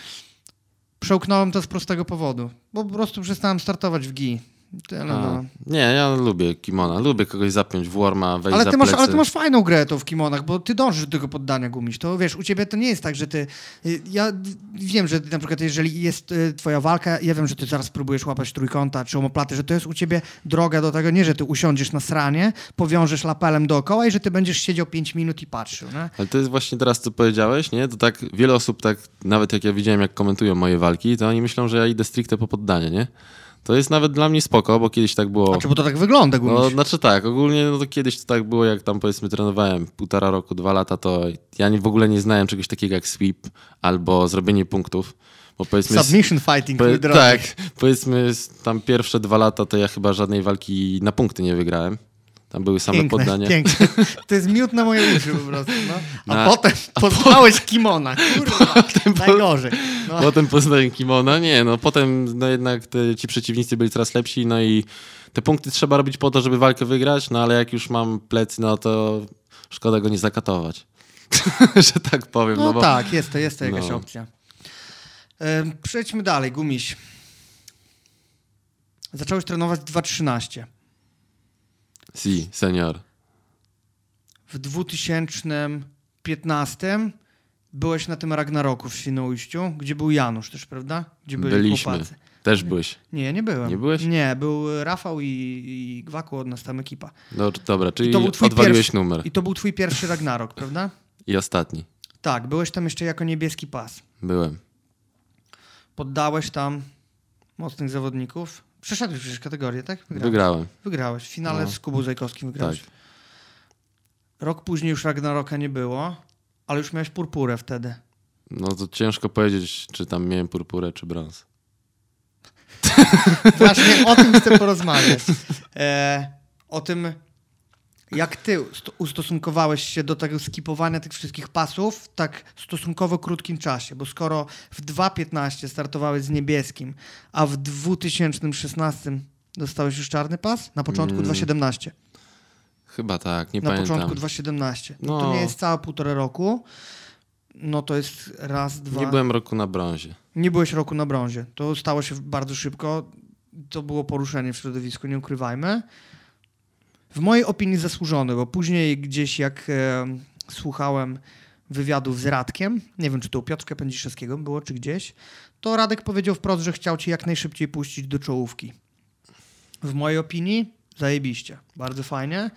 Przełknąłem to z prostego powodu, bo po prostu przestałem startować w GI. Tyle, no. Nie, ja lubię kimona, lubię kogoś zapiąć w warma, wejść Ale ty, masz, ale ty masz fajną grę to w kimonach, bo ty dążysz do tego poddania gumiś. To wiesz, u ciebie to nie jest tak, że ty. y, Ja wiem, że na przykład, jeżeli jest y, twoja walka, ja wiem, że ty zaraz próbujesz łapać trójkąta czy omoplaty, że to jest u ciebie droga do tego, nie, że ty usiądziesz na sranie, powiążesz lapelem dookoła i że ty będziesz siedział 5 minut i patrzył. Nie? Ale to jest właśnie teraz, co powiedziałeś, nie? To tak wiele osób tak, nawet jak ja widziałem, jak komentują moje walki, to oni myślą, że ja idę stricte po poddanie, nie? To jest nawet dla mnie spoko, bo kiedyś tak było... Znaczy, bo to tak wygląda, gumiś. No, znaczy tak, ogólnie no to kiedyś to tak było, jak tam powiedzmy trenowałem półtora roku, dwa lata, to ja nie, w ogóle nie znałem czegoś takiego jak sweep albo zrobienie punktów. Bo powiedzmy... Submission fighting, drogi. tak, powiedzmy tam pierwsze dwa lata to ja chyba żadnej walki na punkty nie wygrałem. Tam były same Piękne, poddania. piękne. To jest miód na moje uszy po prostu. No. A Na- potem poznałeś kimona. Kurwa, najgorzej. No. Potem poznałem kimona, nie, no potem no jednak te, ci przeciwnicy byli coraz lepsi, no i te punkty trzeba robić po to, żeby walkę wygrać, no ale jak już mam plecy, no to szkoda go nie zakatować. że tak powiem. No, No, bo, tak, jest to, jest to jakaś no. opcja. Przejdźmy dalej, gumiś. Zacząłeś trenować 2.13. Si, senior. W 2015 byłeś na tym Ragnaroku w Świnoujściu, gdzie był Janusz też, prawda? Gdzie byli Byliśmy. chłopacy. Też byłeś. Nie, ja nie byłem. Nie byłeś? Nie, był Rafał i, i Gwaku od nas tam ekipa. No, dobra, czyli to był twój odwaliłeś pierwszy- numer. I to był twój pierwszy Ragnarok, prawda? I ostatni. Tak, byłeś tam jeszcze jako niebieski pas. Byłem. Poddałeś tam mocnych zawodników. Przeszedłeś przecież kategorię, tak? Wygrałem. Wygrałeś. W finale No. z Kubą Zajkowskim wygrałeś. Tak. Rok później już Ragnaroka nie było, ale już miałeś purpurę wtedy. No to ciężko powiedzieć, czy tam miałem purpurę, czy brąz. Właśnie o tym chcę porozmawiać. E, o tym, jak ty ust- ustosunkowałeś się do tego skipowania tych wszystkich pasów w tak stosunkowo krótkim czasie, bo skoro w 2.15 startowałeś z niebieskim, a w 2016 dostałeś już czarny pas? Na początku Mm, 2.17. Chyba tak, nie Na pamiętam. początku 2.17. No. To No. nie jest całe półtora roku. No to jest raz, dwa. Nie byłem roku na brązie. Nie byłeś roku na brązie. To stało się bardzo szybko. To było poruszenie w środowisku, nie ukrywajmy. W mojej opinii zasłużone, bo później gdzieś jak e, słuchałem wywiadów z Radkiem, nie wiem czy to u Piotrka Pędziszewskiego było, czy gdzieś, to Radek powiedział wprost, że chciał cię jak najszybciej puścić do czołówki. W mojej opinii zajebiście, bardzo fajnie.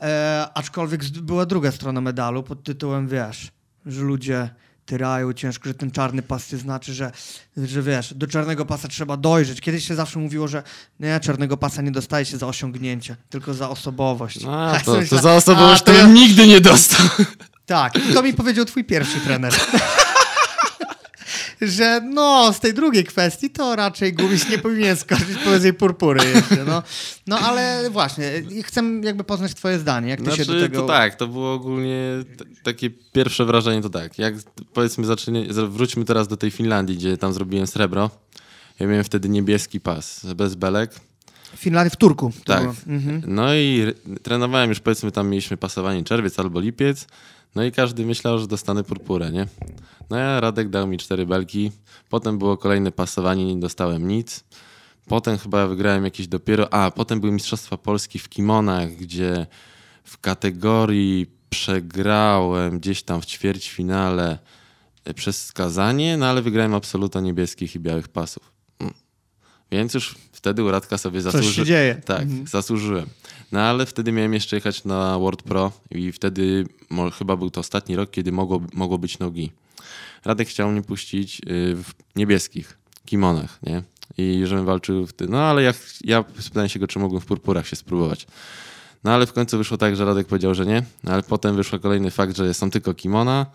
E, aczkolwiek była druga strona medalu pod tytułem, wiesz, że ludzie tyrają ciężko, że ten czarny pas znaczy, że, że wiesz, do czarnego pasa trzeba dojrzeć. Kiedyś się zawsze mówiło, że nie, czarnego pasa nie dostaje się za osiągnięcie, tylko za osobowość. A, Ja to, to myślę, za osobowość a, to ja- nigdy nie dostał. Tak, to mi powiedział twój pierwszy trener. że no, z tej drugiej kwestii to raczej gumiś nie powinien skoczyć powyżej purpury jeszcze, no. No ale właśnie, chcę jakby poznać twoje zdanie, jak ty Znaczy, się do tego... to tak, to było ogólnie takie pierwsze wrażenie to tak. Jak powiedzmy zacznie, wróćmy teraz do tej Finlandii, gdzie tam zrobiłem srebro. Ja miałem wtedy niebieski pas, bez belek. W Finlandii, w Turku. Tak. Mhm. No i trenowałem już, powiedzmy, tam mieliśmy pasowanie czerwiec albo lipiec. No i każdy myślał, że dostanę purpurę, nie? No ja Radek dał mi cztery belki. Potem było kolejne pasowanie, nie dostałem nic. Potem chyba wygrałem jakieś dopiero... A, potem były Mistrzostwa Polski w kimonach, gdzie w kategorii przegrałem gdzieś tam w ćwierćfinale e, przez skazanie, no ale wygrałem absoluta niebieskich i białych pasów. Więc już wtedy u Radka sobie Coś się zasłużyłem. dzieje. Tak, Mhm. zasłużyłem. No ale wtedy miałem jeszcze jechać na World Pro i wtedy mo, chyba był to ostatni rok, kiedy mogło, mogło być nogi. Radek chciał mnie puścić y, w niebieskich kimonach, nie? I żebym walczył w tym. No ale ja, ja spytałem się go, czy mógłbym w purpurach się spróbować. No ale w końcu wyszło tak, że Radek powiedział, że nie. No, ale potem wyszło kolejny fakt, że są tylko kimona.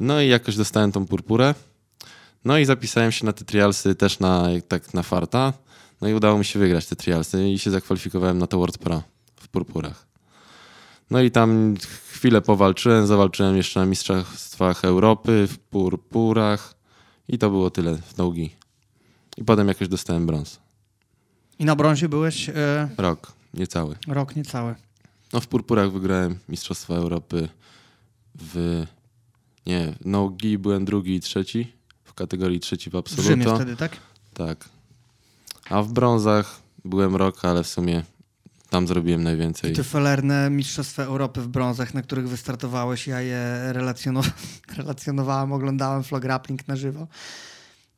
No i jakoś dostałem tą purpurę. No i zapisałem się na te trialsy też na, tak na farta. No i udało mi się wygrać te trialsy i się zakwalifikowałem na to World Pro w purpurach. No i tam chwilę powalczyłem, zawalczyłem jeszcze na Mistrzostwach Europy w purpurach i to było tyle w nogi. I potem jakoś dostałem brąz. I na brązie byłeś e, Rok, niecały. rok niecały. No w purpurach wygrałem Mistrzostwa Europy w... Nie, nogi byłem drugi i trzeci. Kategorii trzeci w W Rzymie absoluto. wtedy, tak? Tak. A w brązach byłem rok, ale w sumie tam zrobiłem najwięcej. I te felerne Mistrzostwa Europy w brązach, na których wystartowałeś, ja je relacjonow- relacjonowałem, oglądałem Flo Grappling na żywo.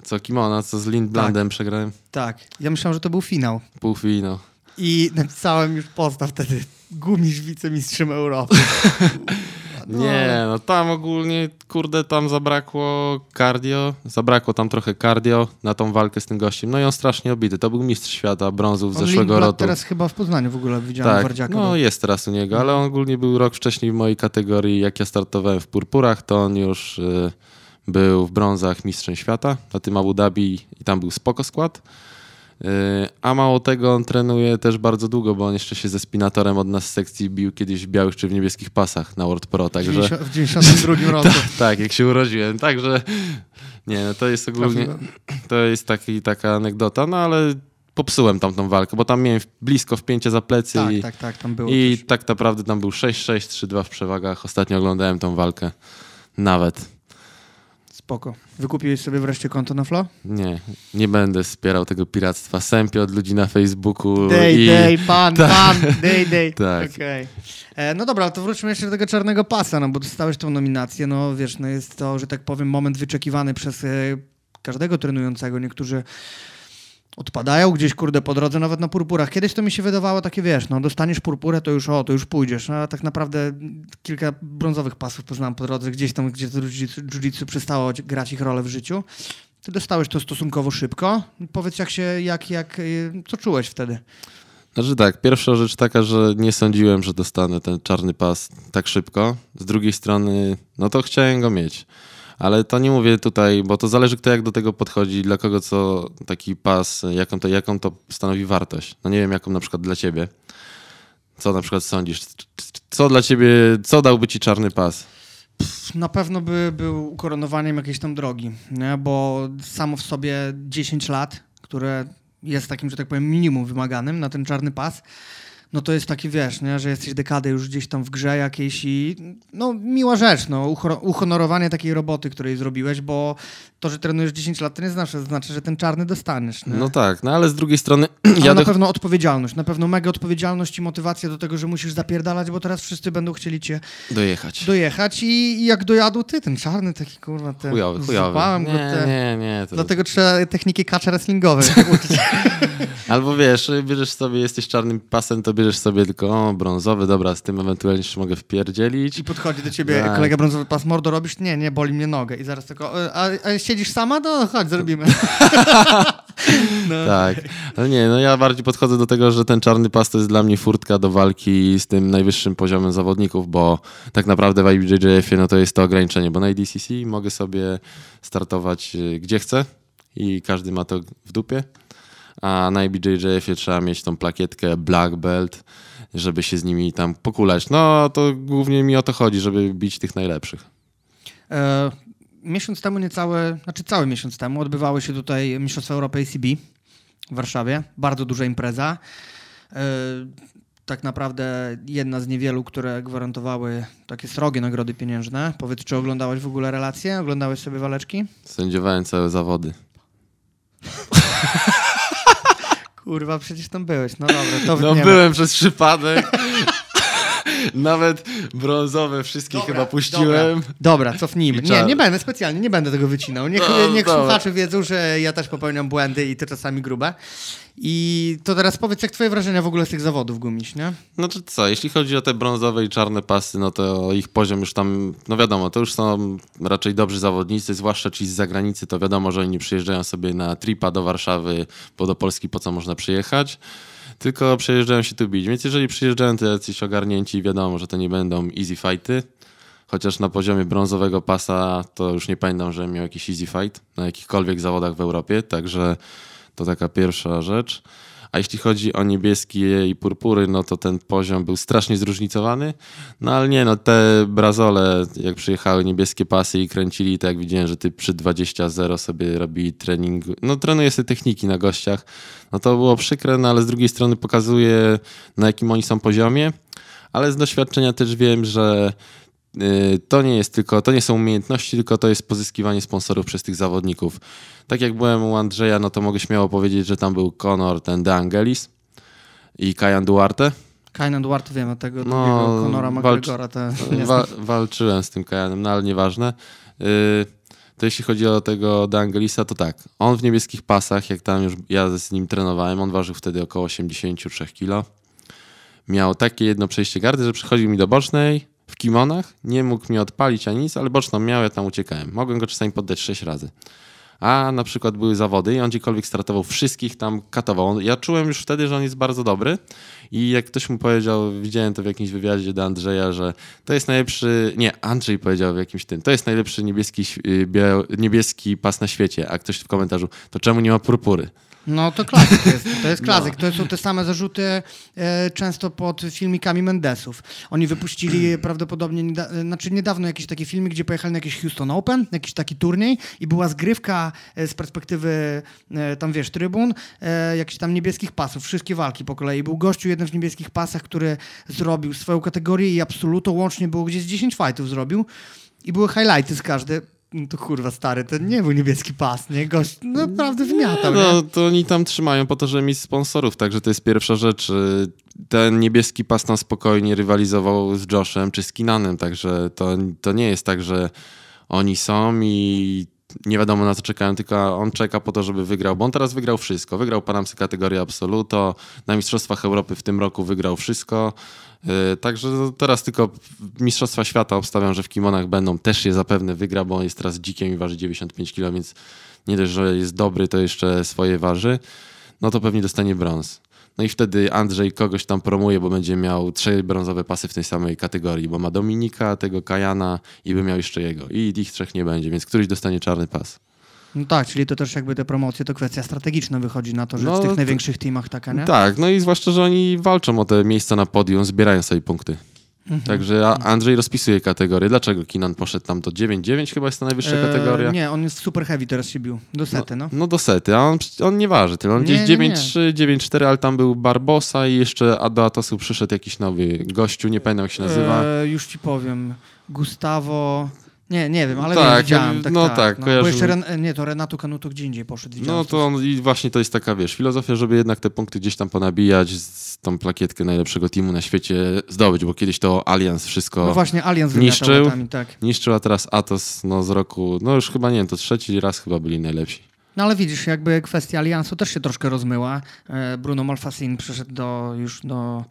Co Kimona, co z Lindblandem przegrałem? Tak, ja myślałem, że to był finał. Półfinał. I napisałem już posta wtedy, gumisz wicemistrzem Europy. No, Nie, no tam ogólnie, kurde, tam zabrakło cardio, zabrakło tam trochę cardio na tą walkę z tym gościem. No i on strasznie obity. To był mistrz świata brązów z zeszłego roku. teraz chyba w Poznaniu w ogóle widziałem tak, Wardziaka. no był. jest teraz u niego, ale on ogólnie był rok wcześniej w mojej kategorii. Jak ja startowałem w purpurach, to on już y, był w brązach mistrzem świata na tym Abu Dhabi i tam był spoko skład. Y, a mało tego, on trenuje też bardzo długo, bo on jeszcze się ze spinatorem od nas z sekcji bił kiedyś w białych czy w niebieskich pasach na World Pro, w, także... 90, w 92 roku. Tak, jak się urodziłem. Także nie, no to jest ogólnie, to jest taki, taka anegdota, no ale popsułem tam tą walkę, bo tam miałem blisko wpięcie za plecy Tak, i, tak, tak, tam było i też. tak naprawdę tam był 6-6, 3-2 w przewagach. Ostatnio oglądałem tą walkę. Nawet. Spoko. Wykupiłeś sobie wreszcie konto na Flo? Nie, nie będę wspierał tego piractwa. Sępie od ludzi na Facebooku Day, i... day, pan, pan, day, day. Tak. Okej. E, No dobra, to wróćmy jeszcze do tego czarnego pasa, no bo dostałeś tą nominację, no wiesz, no jest to, że tak powiem, moment wyczekiwany przez e, każdego trenującego. Niektórzy odpadają gdzieś, kurde, po drodze, nawet na purpurach. Kiedyś to mi się wydawało takie, wiesz, no dostaniesz purpurę, to już o, to już pójdziesz. No, a tak naprawdę kilka brązowych pasów poznałem po drodze, gdzieś tam, gdzie jiu-jitsu przestało grać ich rolę w życiu. Ty dostałeś to stosunkowo szybko. Powiedz, jak się, jak, jak, y, co czułeś wtedy? Znaczy tak, pierwsza rzecz taka, że nie sądziłem, że dostanę ten czarny pas tak szybko. Z drugiej strony, no to chciałem go mieć. Ale to nie mówię tutaj, bo to zależy kto jak do tego podchodzi, dla kogo co taki pas, jaką to, jaką to stanowi wartość. No nie wiem, jaką na przykład dla ciebie. Co na przykład sądzisz? Co dla ciebie, co dałby ci czarny pas? Na pewno by był ukoronowaniem jakiejś tam drogi, nie? bo samo w sobie 10 lat, które jest takim, że tak powiem, minimum wymaganym na ten czarny pas, no to jest taki, wiesz, nie? że jesteś dekadę już gdzieś tam w grze jakiejś i no miła rzecz, no, uhonorowanie takiej roboty, której zrobiłeś, bo to, że trenujesz 10 lat, to nie znaczy, znaczy że ten czarny dostaniesz. Nie? No tak, no ale z drugiej strony Ale ja na do... pewno odpowiedzialność, na pewno mega odpowiedzialność i motywacja do tego, że musisz zapierdalać, bo teraz wszyscy będą chcieli cię dojechać. dojechać i, i jak dojadą ty, ten czarny taki kurwa, ten, Chujowy, chujowy. Nie, te, nie, nie. To... dlatego trzeba techniki kacza wrestlingowe uczyć. Albo wiesz, bierzesz sobie, jesteś czarnym pasem, to bierzesz sobie tylko o, brązowy, dobra, z tym ewentualnie jeszcze mogę wpierdzielić. I podchodzi do ciebie Tak. kolega brązowy pas, mordo robisz? Nie, nie, boli mnie nogę. I zaraz tylko, "E, a, a siedzisz sama? No chodź, zrobimy. no. Tak, ale nie, no ja bardziej podchodzę do tego, że ten czarny pas to jest dla mnie furtka do walki z tym najwyższym poziomem zawodników, bo tak naprawdę w IBJJF-ie no to jest to ograniczenie, bo na ADCC mogę sobie startować y, gdzie chcę i każdy ma to w dupie, a na IBJJF-ie trzeba mieć tą plakietkę black belt, żeby się z nimi tam pokulać. No to głównie mi o to chodzi, żeby bić tych najlepszych. E, miesiąc temu, niecałe, znaczy cały miesiąc temu, odbywały się tutaj Mistrzostwa Europy ACB w Warszawie. Bardzo duża impreza. E, tak naprawdę jedna z niewielu, które gwarantowały takie srogie nagrody pieniężne. Powiedz, czy oglądałeś w ogóle relacje? Oglądałeś sobie waleczki? Sędziowałem całe zawody. Kurwa, przecież tam byłeś. No dobra, to No byłem przez przypadek. Nawet brązowe wszystkie Dobra, chyba puściłem. Dobra, dobra cofnijmy. Nie, nie będę specjalnie, nie będę tego wycinał. Niech, No, niech dobra. słuchacze wiedzą, że ja też popełniam błędy i to czasami grube. I to teraz powiedz, jak twoje wrażenia w ogóle z tych zawodów gumiś, nie? Znaczy co, jeśli chodzi o te brązowe i czarne pasy, no to ich poziom już tam, no wiadomo, to już są raczej dobrzy zawodnicy, zwłaszcza ci z zagranicy, to wiadomo, że oni nie przyjeżdżają sobie na tripa do Warszawy, bo do Polski po co można przyjechać, tylko przyjeżdżają się tu bić. Więc jeżeli przyjeżdżają to jacyś ogarnięci, wiadomo, że to nie będą easy fighty, chociaż na poziomie brązowego pasa to już nie pamiętam, że miał jakiś easy fight na jakichkolwiek zawodach w Europie, także to taka pierwsza rzecz. A jeśli chodzi o niebieskie i purpury, no to ten poziom był strasznie zróżnicowany. No ale nie, no te brazole, jak przyjechały niebieskie pasy i kręcili, tak jak widziałem, że ty przy 20-0 sobie robili trening, no trenuje sobie techniki na gościach, no to było przykre, no ale z drugiej strony pokazuje na jakim oni są poziomie, ale z doświadczenia też wiem, że to nie jest tylko, to nie są umiejętności, tylko to jest pozyskiwanie sponsorów przez tych zawodników. Tak jak byłem u Andrzeja, no to mogę śmiało powiedzieć, że tam był Conor, ten De Angelis i Kajan Duarte. Kainan Duarte wiemy tego No, Conora McGregora. To Wa- walczyłem z tym Kajanem, no ale nieważne. Yy, to jeśli chodzi o tego De Angelisa, to tak. On w niebieskich pasach, jak tam już ja z nim trenowałem, on ważył wtedy około 83 kg. Miał takie jedno przejście gardy, że przychodził mi do bocznej w kimonach, nie mógł mnie odpalić ani nic, ale boczną miał, ja tam uciekałem. Mogłem go czasami poddać 6 razy. A na przykład były zawody i on gdziekolwiek startował, wszystkich tam katował. Ja czułem już wtedy, że on jest bardzo dobry i jak ktoś mu powiedział, widziałem to w jakimś wywiadzie do Andrzeja, że to jest najlepszy, nie, Andrzej powiedział w jakimś tym, to jest najlepszy niebieski, bia- niebieski pas na świecie, a ktoś w komentarzu, to czemu nie ma purpury? No to klasyk jest. To jest No. klasyk. To są te same zarzuty e, często pod filmikami Mendesów. Oni wypuścili prawdopodobnie, nieda- e, znaczy niedawno jakiś taki filmik, gdzie pojechali na jakiś Houston Open, jakiś taki turniej i była zgrywka e, z perspektywy e, tam wiesz, trybun, e, jakichś tam niebieskich pasów, wszystkie walki po kolei. Był gościu jeden w niebieskich pasach, który zrobił swoją kategorię i absoluto łącznie było gdzieś 10 fightów zrobił i były highlighty z każdej. No to kurwa stary, to nie był niebieski pas, nie? Gość naprawdę wymiatał, nie? No to oni tam trzymają po to, żeby mieć sponsorów, także to jest pierwsza rzecz. Y, Ten niebieski pas tam spokojnie rywalizował z Joshem czy z Kinanem, także to, to nie jest tak, że oni są i nie wiadomo na co czekają, tylko on czeka po to, żeby wygrał, bo on teraz wygrał wszystko. Wygrał Panamsy kategorię Absoluto, na Mistrzostwach Europy w tym roku wygrał wszystko. Yy, Także teraz tylko Mistrzostwa Świata obstawiam, że w kimonach będą, też je zapewne wygra, bo on jest teraz dzikiem i waży 95 kg, więc nie dość, że jest dobry, to jeszcze swoje waży, no to pewnie dostanie brąz. No i wtedy Andrzej kogoś tam promuje, bo będzie miał trzy brązowe pasy w tej samej kategorii, bo ma Dominika, tego Kajana i by miał jeszcze jego. I ich trzech nie będzie, więc któryś dostanie czarny pas. No tak, czyli to też jakby te promocje to kwestia strategiczna wychodzi na to, że No, w tych największych teamach taka, nie? Tak, no i zwłaszcza, że oni walczą o te miejsca na podium, zbierają sobie punkty. Mhm. Także a- Andrzej rozpisuje kategorie. Dlaczego Kinan poszedł tam do 9-9 chyba jest ta najwyższa E, kategoria? Nie, on jest super heavy teraz się bił. Do sety, no. No do sety, a on, on nie waży tyle. On Nie, gdzieś nie, nie. 9-3, 9-4, ale tam był Barbosa i jeszcze do Atosu przyszedł jakiś nowy gościu, nie pamiętam jak się nazywa. E, już ci powiem. Gustavo... Nie, nie wiem, ale Tak, wiem, widziałem. Tak, no tak, tak, no. Bo jeszcze Ren... Nie, to Renato Canuto gdzie indziej poszedł. No to on, i właśnie to jest taka, wiesz, filozofia, żeby jednak te punkty gdzieś tam ponabijać, z tą plakietkę najlepszego teamu na świecie zdobyć, bo kiedyś to Allianz wszystko No właśnie, Allianz niszczył. latami, tak. niszczył, a teraz Atos no, z roku, no już chyba nie wiem, to trzeci raz chyba byli najlepsi. No ale widzisz, jakby kwestia Aliansu też się troszkę rozmyła. E, Bruno Malfasin przyszedł do, już do,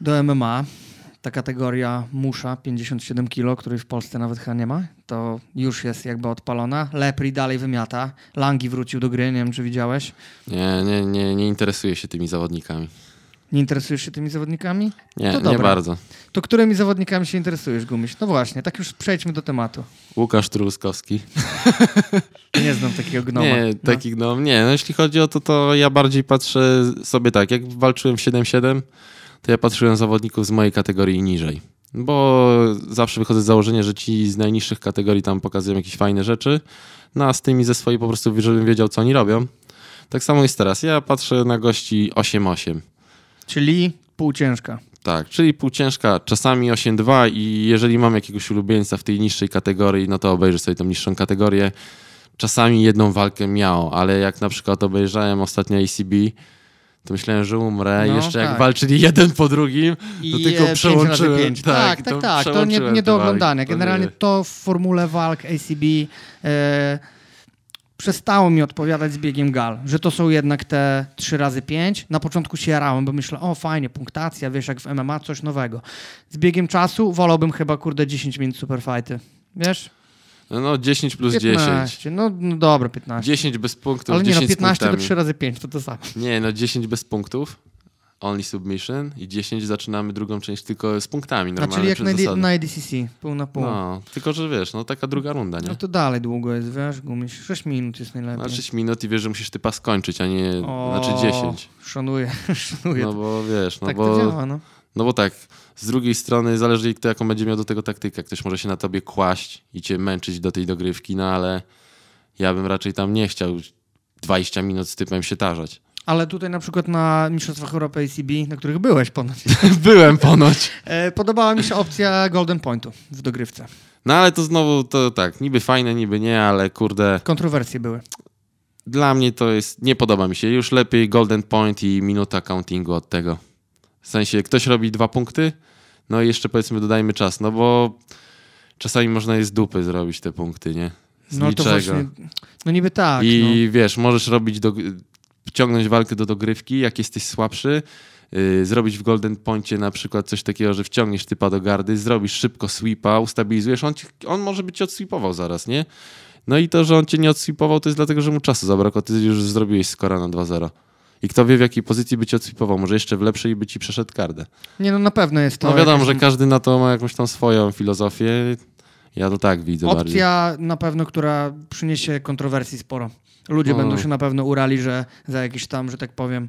do MMA. Ta kategoria musza, 57 kg, której w Polsce nawet chyba nie ma, to już jest jakby odpalona. Lepri dalej wymiata. Langi wrócił do gry, nie wiem czy widziałeś. Nie, nie, nie, nie interesuję się tymi zawodnikami. Nie interesujesz się tymi zawodnikami? Nie, To nie bardzo. To którymi zawodnikami się interesujesz, Gumiś? No właśnie, tak już przejdźmy do tematu. Łukasz Truskowski. Nie znam takiego gnoma. Nie, No. taki gnom. Nie, no jeśli chodzi o to, to ja bardziej patrzę sobie tak, jak walczyłem w 7-7, to ja patrzyłem zawodników z mojej kategorii niżej. Bo zawsze wychodzę z założenia, że ci z najniższych kategorii tam pokazują jakieś fajne rzeczy, no a z tymi ze swojej po prostu, żebym wiedział, co oni robią. Tak samo jest teraz. Ja patrzę na gości 8-8. Czyli półciężka. Tak, czyli półciężka, czasami 8-2 i jeżeli mam jakiegoś ulubieńca w tej niższej kategorii, no to obejrzę sobie tą niższą kategorię. Czasami jedną walkę miał, ale jak na przykład obejrzałem ostatnio ACB, to myślałem, że umrę. I No, jeszcze jak tak. walczyli jeden po drugim, I to e, tylko przełączyłem. pięć. Tak, tak, to tak. To nie, nie do walki. oglądania. Generalnie nie- to w formule walk ACB e, przestało mi odpowiadać z biegiem gal, że to są jednak te 3 razy 5. Na początku się jarałem, bo myślę, o fajnie, punktacja, wiesz, jak w MMA, coś nowego. Z biegiem czasu wolałbym chyba, kurde, 10 minut superfighty. Wiesz? No 10 plus 15. 10. No, no dobra, 15. 10 bez punktów, Ale nie 10 no, 15 z to punktami. 3 razy 5, to to samo. Nie, no 10 bez punktów. Only submission i 10 zaczynamy drugą część tylko z punktami normalnie czyli jak na, zasady. na ADCC, pół na pół. No. No, tylko że wiesz, no taka druga runda, nie? to dalej długo jest, wiesz, gumiś. 6 minut jest najlepiej. Na 6 minut i wiesz, że musisz typa skończyć, a nie, O, znaczy 10. Szanuję, szanuję. No bo wiesz, no tak bo, to działa, no. No bo tak, z drugiej strony zależy kto jaką będzie miał do tego taktykę. Ktoś może się na tobie kłaść i cię męczyć do tej dogrywki, no ale ja bym raczej tam nie chciał 20 minut z typem się tarzać. Ale tutaj na przykład na Mistrzostwach Europy ACB, na których byłeś ponoć, Byłem ponoć. e, podobała mi się opcja Golden Pointu w dogrywce. No ale to znowu, to tak, niby fajne, niby nie, ale kurde, Kontrowersje były. dla mnie to jest, nie podoba mi się. Już lepiej golden point i minuta countingu od tego. W sensie, ktoś robi dwa punkty, no i jeszcze powiedzmy dodajmy czas, no bo czasami można je z dupy zrobić te punkty, nie? Z No to niczego. właśnie, no niby tak, I wiesz, możesz robić, do, wciągnąć walkę do dogrywki, jak jesteś słabszy, yy, zrobić w Golden Poincie na przykład coś takiego, że wciągniesz typa do gardy, zrobisz szybko sweepa, ustabilizujesz, on, ci, on może by cię odsweepował zaraz, nie? No i to, że on cię nie odsweepował, to jest dlatego, że mu czasu zabrakło, ty już zrobiłeś skora na 2-0. I kto wie, w jakiej pozycji by cię odsweepował, może jeszcze w lepszej by ci przeszedł kardę. Nie no, na pewno jest to No wiadomo, jakaś że każdy na to ma jakąś tam swoją filozofię, ja to tak widzę bardziej. opcja na pewno, która przyniesie kontrowersji sporo. Ludzie No. będą się na pewno urali, że za jakieś tam, że tak powiem,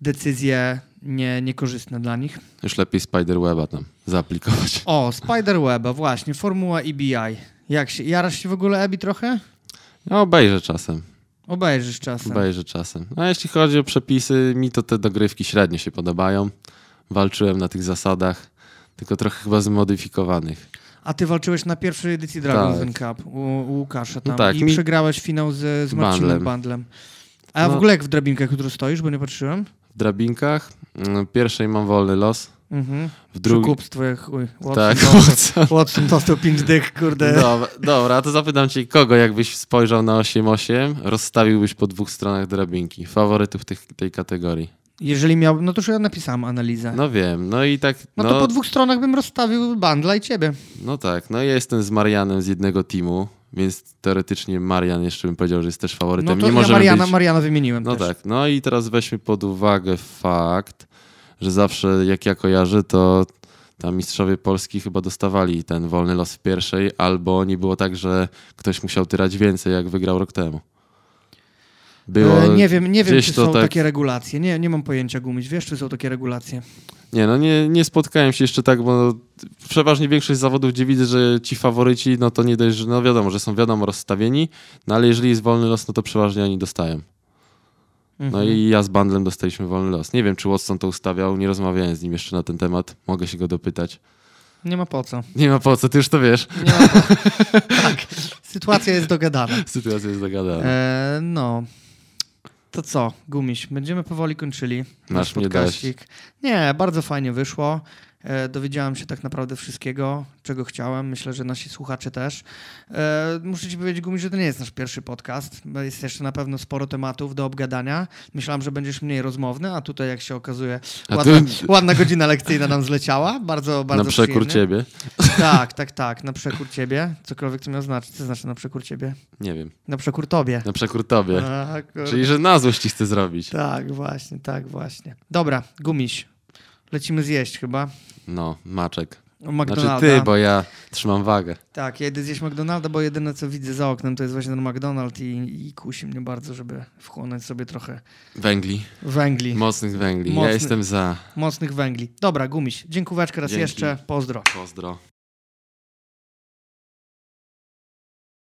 decyzje nie, niekorzystne dla nich. Już lepiej Spiderweba tam zaaplikować. O, Spiderweba, właśnie, formuła EBI. Jak się, jarasz się w ogóle Ebi trochę? No obejrzę czasem. Obejrzysz czasem. Obejrzę czasem. A jeśli chodzi o przepisy, mi to te dogrywki średnio się podobają. Walczyłem na tych zasadach, tylko trochę chyba zmodyfikowanych. A ty walczyłeś na pierwszej edycji Dragon's Tak. Cup u, u Łukasza tam No tak, i mi- przegrałeś finał z, z Marcinem Bandlem. Bandlem. A w No. ogóle jak w drabinkach jutro stoisz, bo nie patrzyłem? W drabinkach mm, pierwszej mam wolny los, Mhm. w drugiej... Przekupstwo, chuj. Watson, Tak, dostał, Watson dostał 5 dych, kurde. Dobra, dobra, to zapytam cię, kogo jakbyś spojrzał na 8-8, rozstawiłbyś po dwóch stronach drabinki, faworytów tych, tej kategorii. Jeżeli miał, no to już ja napisałem analizę. No, No wiem, no i tak, no, to po dwóch stronach bym rozstawił Bandla i ciebie. no tak, no ja jestem z Marianem z jednego teamu, więc teoretycznie Marian jeszcze bym powiedział, że jest też No faworytem. to Nie ja Mariana, być... Mariana wymieniłem No też. tak, no i teraz weźmy pod uwagę fakt, że zawsze jak ja kojarzę, to tam mistrzowie Polski chyba dostawali ten wolny los w pierwszej, albo nie było tak, że ktoś musiał tyrać więcej, jak wygrał rok temu. Było... E, nie wiem, nie wiem czy są tak- takie regulacje. Nie, nie mam pojęcia, Gumiś. Wiesz, czy są takie regulacje? Nie, no nie, nie spotkałem się jeszcze tak, bo przeważnie większość zawodów, gdzie widzę, że ci faworyci, no to nie dość, że no wiadomo, że są wiadomo rozstawieni, no ale jeżeli jest wolny los, no to przeważnie oni dostają. No Mhm. i ja z Bandlem dostaliśmy wolny los. Nie wiem, czy Watson to ustawiał, nie rozmawiałem z nim jeszcze na ten temat. Mogę się go dopytać. Nie ma po co. Nie ma po co, ty już to wiesz. Nie ma po... tak, sytuacja jest dogadana. Sytuacja jest zagadana. E, no. To co, Gumiś, będziemy powoli kończyli nasz podcaścik. Nie, bardzo fajnie wyszło. E, dowiedziałem się tak naprawdę wszystkiego, czego chciałem. Myślę, że nasi słuchacze też. E, muszę ci powiedzieć, Gumiś, że to nie jest nasz pierwszy podcast. Jest jeszcze na pewno sporo tematów do obgadania. Myślałem, że będziesz mniej rozmowny, a tutaj, jak się okazuje, ładna, tu- ładna godzina lekcyjna nam zleciała. Bardzo, bardzo Na przekór przyjemnie. ciebie. Tak, tak, tak. Na przekór ciebie. Cokolwiek to miał znaczyć. Co znaczy na przekór ciebie? Nie wiem. Na przekór tobie. Na przekór tobie. A. Czyli, że na złość ci chcę zrobić. Tak, właśnie, tak, właśnie. Dobra, gumiś. Lecimy zjeść chyba. No, maczek. O McDonalda. Znaczy ty, bo ja trzymam wagę. Tak, ja idę zjeść McDonalda, bo jedyne co widzę za oknem to jest właśnie ten McDonald i, i kusi mnie bardzo, żeby wchłonąć sobie trochę Węgli. węgli, Mocnych węgli. Mocny- Ja jestem za. mocnych węgli. Dobra, gumiś. Dziękuję raz Dzięki. jeszcze. Pozdro. Pozdro.